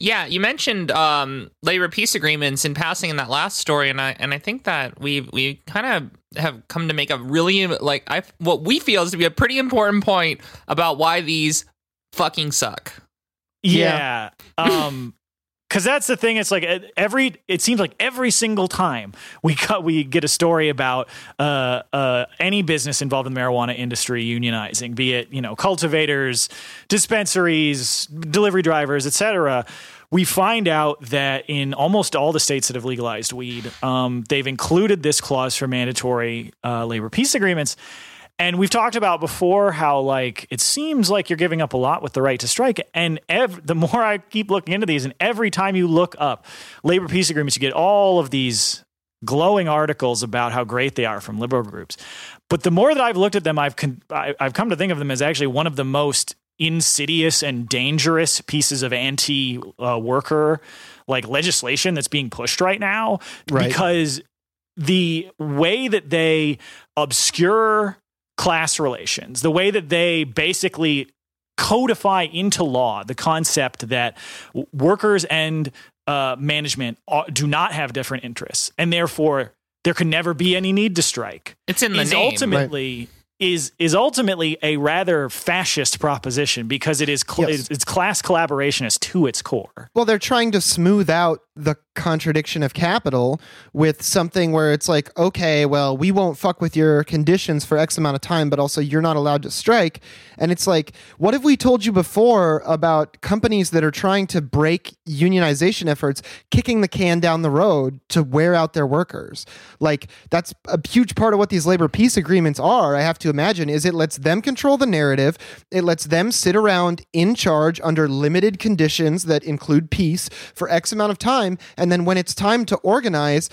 Yeah, you mentioned um, labor peace agreements in passing in that last story, and I and I think that we we kind of have come to make a really like I what we feel is to be a pretty important point about why these fucking suck. Yeah. um because that's the thing. It's like every. It seems like every single time we cut, we get a story about uh, uh, any business involved in the marijuana industry unionizing, be it you know cultivators, dispensaries, delivery drivers, etc. We find out that in almost all the states that have legalized weed, um, they've included this clause for mandatory uh, labor peace agreements. And we've talked about before how like it seems like you're giving up a lot with the right to strike. And ev- the more I keep looking into these, and every time you look up labor peace agreements, you get all of these glowing articles about how great they are from liberal groups. But the more that I've looked at them, I've con- I- I've come to think of them as actually one of the most insidious and dangerous pieces of anti-worker uh, like legislation that's being pushed right now Right. because the way that they obscure class relations, the way that they basically codify into law the concept that workers and uh, management do not have different interests, and therefore there can never be any need to strike. It's in the is name. ultimately is is ultimately a rather fascist proposition because it is cl- Yes. it's, it's class collaborationist to its core. Well, they're trying to smooth out the contradiction of capital with something where it's like, okay, well, we won't fuck with your conditions for X amount of time, but also you're not allowed to strike. And it's like, what have we told you before about companies that are trying to break unionization efforts, kicking the can down the road to wear out their workers? Like, that's a huge part of what these labor peace agreements are, I have to imagine, is it lets them control the narrative. It lets them sit around in charge under limited conditions that include peace for X amount of time. And then when it's time to organize,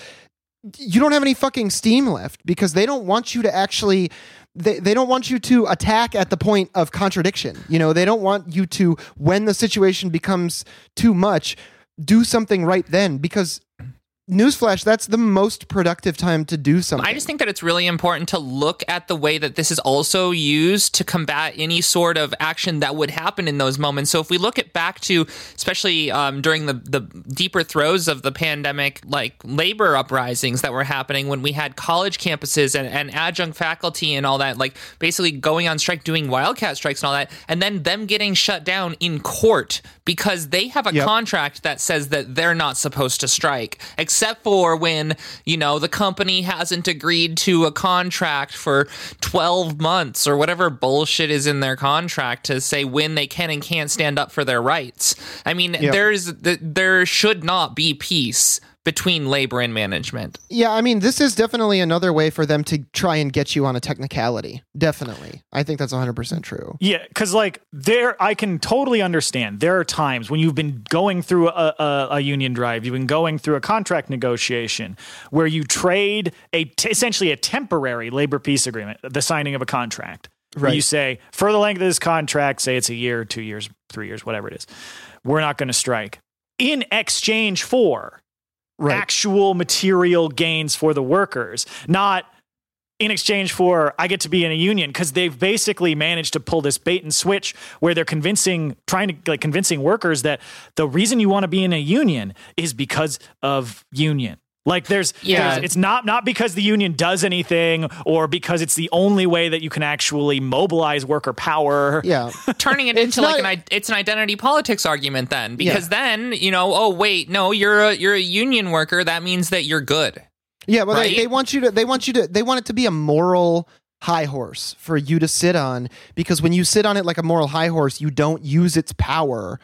you don't have any fucking steam left because they don't want you to actually they, they don't want you to attack at the point of contradiction. You know they don't want you to when the situation becomes too much do something right then because newsflash that's the most productive time to do something I just think that it's really important to look at the way that this is also used to combat any sort of action that would happen in those moments. So if we look at back to, especially um, during the the deeper throes of the pandemic, like labor uprisings that were happening when we had college campuses and, and adjunct faculty and all that, like basically going on strike, doing wildcat strikes and all that, and then them getting shut down in court because they have a Yep. contract that says that they're not supposed to strike, except for when, you know, the company hasn't agreed to a contract for 12 months or whatever bullshit is in their contract to say when they can and can't stand up for their rights. I mean, there's there should not be peace between labor and management. yeah i mean this is definitely another way for them to try and get you on a technicality definitely i think that's 100% true Yeah, because like there, I can totally understand. There are times when you've been going through a, a, a union drive, you've been going through a contract negotiation where you trade a t- essentially a temporary labor peace agreement, the signing of a contract. Where Right. you say for the length of this contract, say it's a year, two years, three years, whatever it is, we're not going to strike in exchange for right actual material gains for the workers, not in exchange for I get to be in a union because they've basically managed to pull this bait and switch where they're convincing, trying to like convincing workers that the reason you want to be in a union is because of union. Like there's, Yeah. there's- it's not not because the union does anything or because it's the only way that you can actually mobilize worker power. yeah Turning it It's into like an it's an identity politics argument then because then, you know, oh wait, no, you're a you're a union worker, that means that you're good. Yeah, well, Right? they, they want you to. They want you to. They want it to be a moral high horse for you to sit on because when you sit on it like a moral high horse, you don't use its power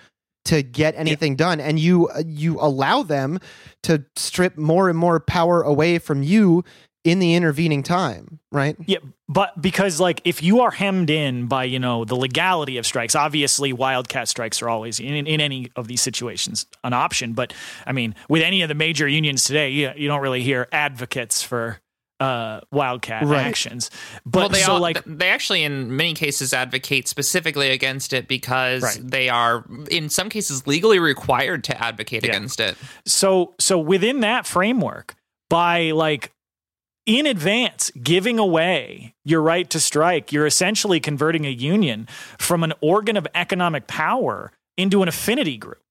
to get anything done, and you uh, you allow them to strip more and more power away from you in the intervening time. Right? Yeah, but because like if you are hemmed in by you know the legality of strikes, obviously wildcat strikes are always in, in any of these situations an option. But I mean, with any of the major unions today, you, you don't really hear advocates for uh, wildcat Right. actions. But well, they so all, like they actually in many cases advocate specifically against it because Right. they are in some cases legally required to advocate against it. so so within that framework, by like in advance giving away your right to strike, you're essentially converting a union from an organ of economic power into an affinity group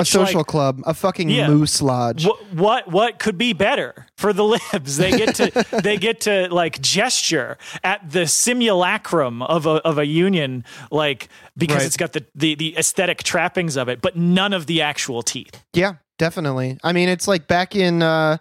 a social like, club, a fucking Yeah. moose lodge. what, what what could be better for the libs? They get to they get to like gesture at the simulacrum of a of a union, like because Right. it's got the, the the aesthetic trappings of it, but none of the actual teeth. Yeah, definitely. I mean, it's like back in. Uh,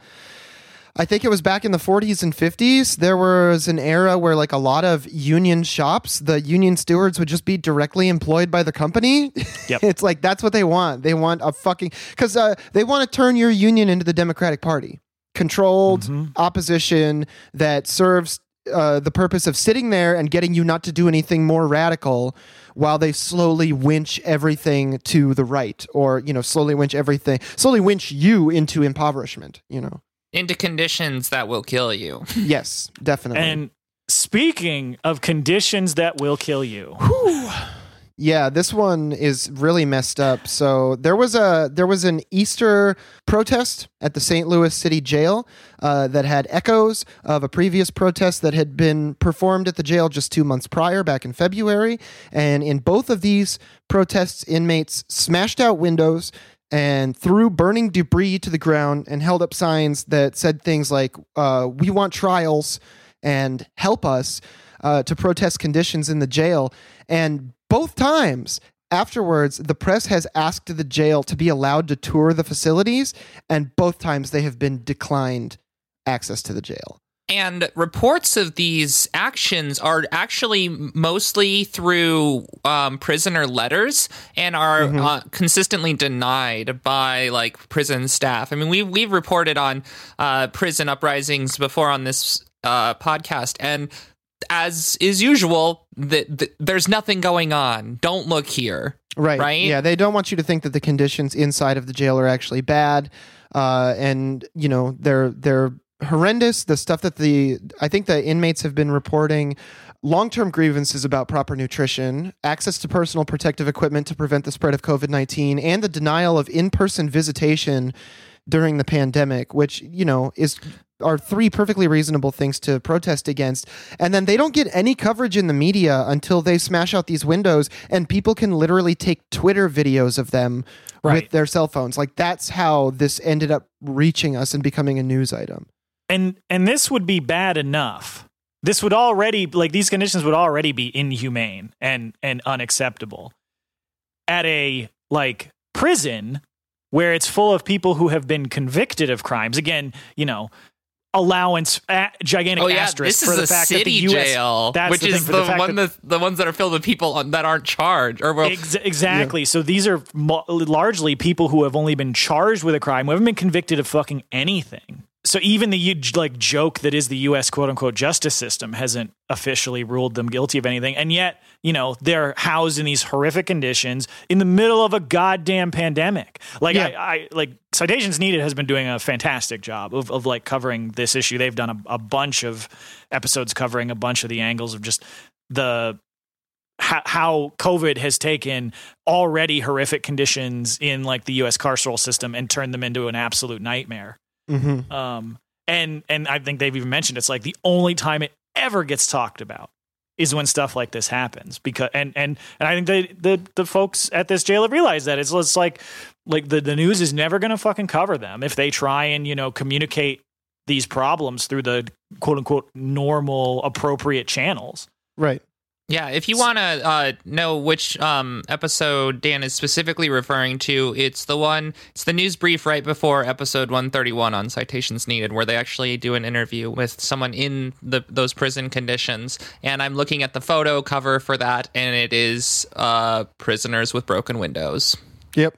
I think it was back in the 40s and 50s. There was an era where, like, a lot of union shops, the union stewards would just be directly employed by the company. Yep. it's like that's what they want. They want a fucking because uh, they want to turn your union into the Democratic Party, controlled opposition that serves uh, the purpose of sitting there and getting you not to do anything more radical while they slowly winch everything to the right or you know slowly winch everything slowly winch you into impoverishment you know into conditions that will kill you. yes definitely And speaking of conditions that will kill you, Yeah, this one is really messed up. So there was a there was an Easter protest at the St. Louis City Jail uh, that had echoes of a previous protest that had been performed at the jail just two months prior, back in February. And in both of these protests, inmates smashed out windows and threw burning debris to the ground and held up signs that said things like uh, "We want trials" and "Help us." Uh, to protest conditions in the jail. And both times afterwards, the press has asked the jail to be allowed to tour the facilities, and both times they have been declined access to the jail. And reports of these actions are actually mostly through um, prisoner letters and are uh, consistently denied by like prison staff. I mean, we we've reported on uh, prison uprisings before on this uh, podcast, and as is usual, the, the, there's nothing going on. Don't look here. Right. Right? Yeah, they don't want you to think that the conditions inside of the jail are actually bad, uh, and you know they're they're horrendous. The stuff that the I think the inmates have been reporting. Long-term grievances about proper nutrition, access to personal protective equipment to prevent the spread of COVID-19, and the denial of in-person visitation during the pandemic, which you know is are three perfectly reasonable things to protest against. And then they don't get any coverage in the media until they smash out these windows and people can literally take Twitter videos of them Right. with their cell phones. Like that's how this ended up reaching us and becoming a news item. And and this would be bad enough. This would already like these conditions would already be inhumane and and unacceptable. At a like prison where it's full of people who have been convicted of crimes. Again, you know, allowance a, gigantic Oh yeah, asterisk this for the a fact that the US jail, that's which the is the, the one that- the ones that are filled with people on, that aren't charged or well, Ex- exactly. So these are mo- largely people who have only been charged with a crime, who haven't been convicted of fucking anything. So even the like joke that is the U.S. quote unquote justice system hasn't officially ruled them guilty of anything, and yet you know they're housed in these horrific conditions in the middle of a goddamn pandemic. Like Yeah. I, I like citations needed has been doing a fantastic job of of like covering this issue. They've done a, a bunch of episodes covering a bunch of the angles of just the how, how COVID has taken already horrific conditions in like the U.S. carceral system and turned them into an absolute nightmare. Mm-hmm. Um, and and I think they've even mentioned it's like the only time it ever gets talked about is when stuff like this happens because and and and I think they, the the folks at this jail have realized that it's, it's like like the the news is never going to fucking cover them if they try and you know communicate these problems through the quote unquote normal appropriate channels. Right. Yeah, if you want to uh, know which um, episode Dan is specifically referring to, it's the one, it's the news brief right before episode 131 on citations needed, where they actually do an interview with someone in the those prison conditions. And I'm looking at the photo cover for that, and it is uh, prisoners with broken windows. Yep.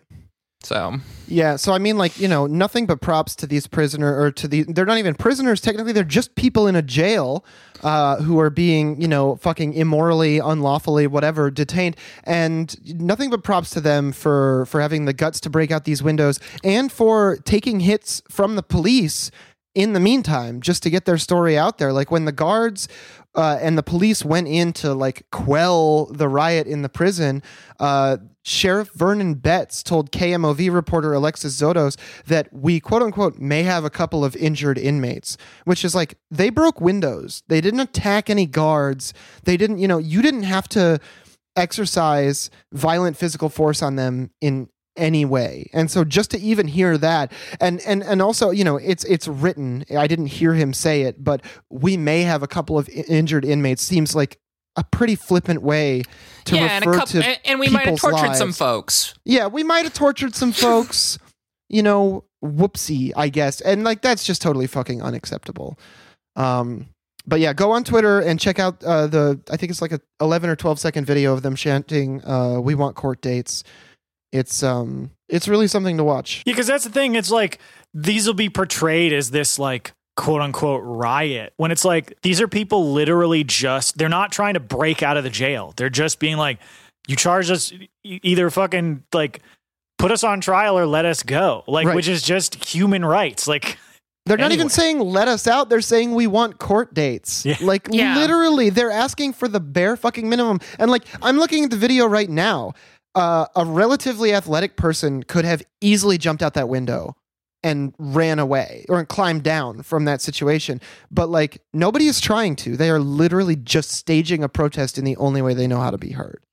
So Yeah, so I mean, like you know, nothing but props to these prisoner or to the. They're not even prisoners technically; they're just people in a jail uh, who are being, you know, fucking immorally, unlawfully, whatever, detained. And nothing but props to them for for having the guts to break out these windows and for taking hits from the police in the meantime, just to get their story out there. Like when the guards uh, and the police went in to like quell the riot in the prison, uh, Sheriff Vernon Betts told KMOV reporter Alexis Zotos that we quote unquote may have a couple of injured inmates, which is like they broke windows. They didn't attack any guards. They didn't, you know, you didn't have to exercise violent physical force on them in anyway. And so just to even hear that and and and also, you know, it's it's written. I didn't hear him say it, but we may have a couple of injured inmates seems like a pretty flippant way to yeah, and, refer couple, to and, and we might have tortured some folks. yeah, we might have tortured some folks. you know, whoopsie, I guess. And like that's just totally fucking unacceptable. Um but yeah, go on Twitter and check out uh, the I think it's like a 11 or 12 second video of them chanting uh, we want court dates. It's um it's really something to watch. Yeah, because that's the thing. It's like these will be portrayed as this like quote unquote riot when it's like these are people literally just they're not trying to break out of the jail. They're just being like, you charge us either fucking like put us on trial or let us go. Like Right. which is just human rights. Like They're not even saying let us out. They're saying we want court dates. Yeah. Like Yeah. literally, they're asking for the bare fucking minimum. And like, I'm looking at the video right now. Uh, a relatively athletic person could have easily jumped out that window and ran away or climbed down from that situation. But like, nobody is trying to. They are literally just staging a protest in the only way they know how to be heard.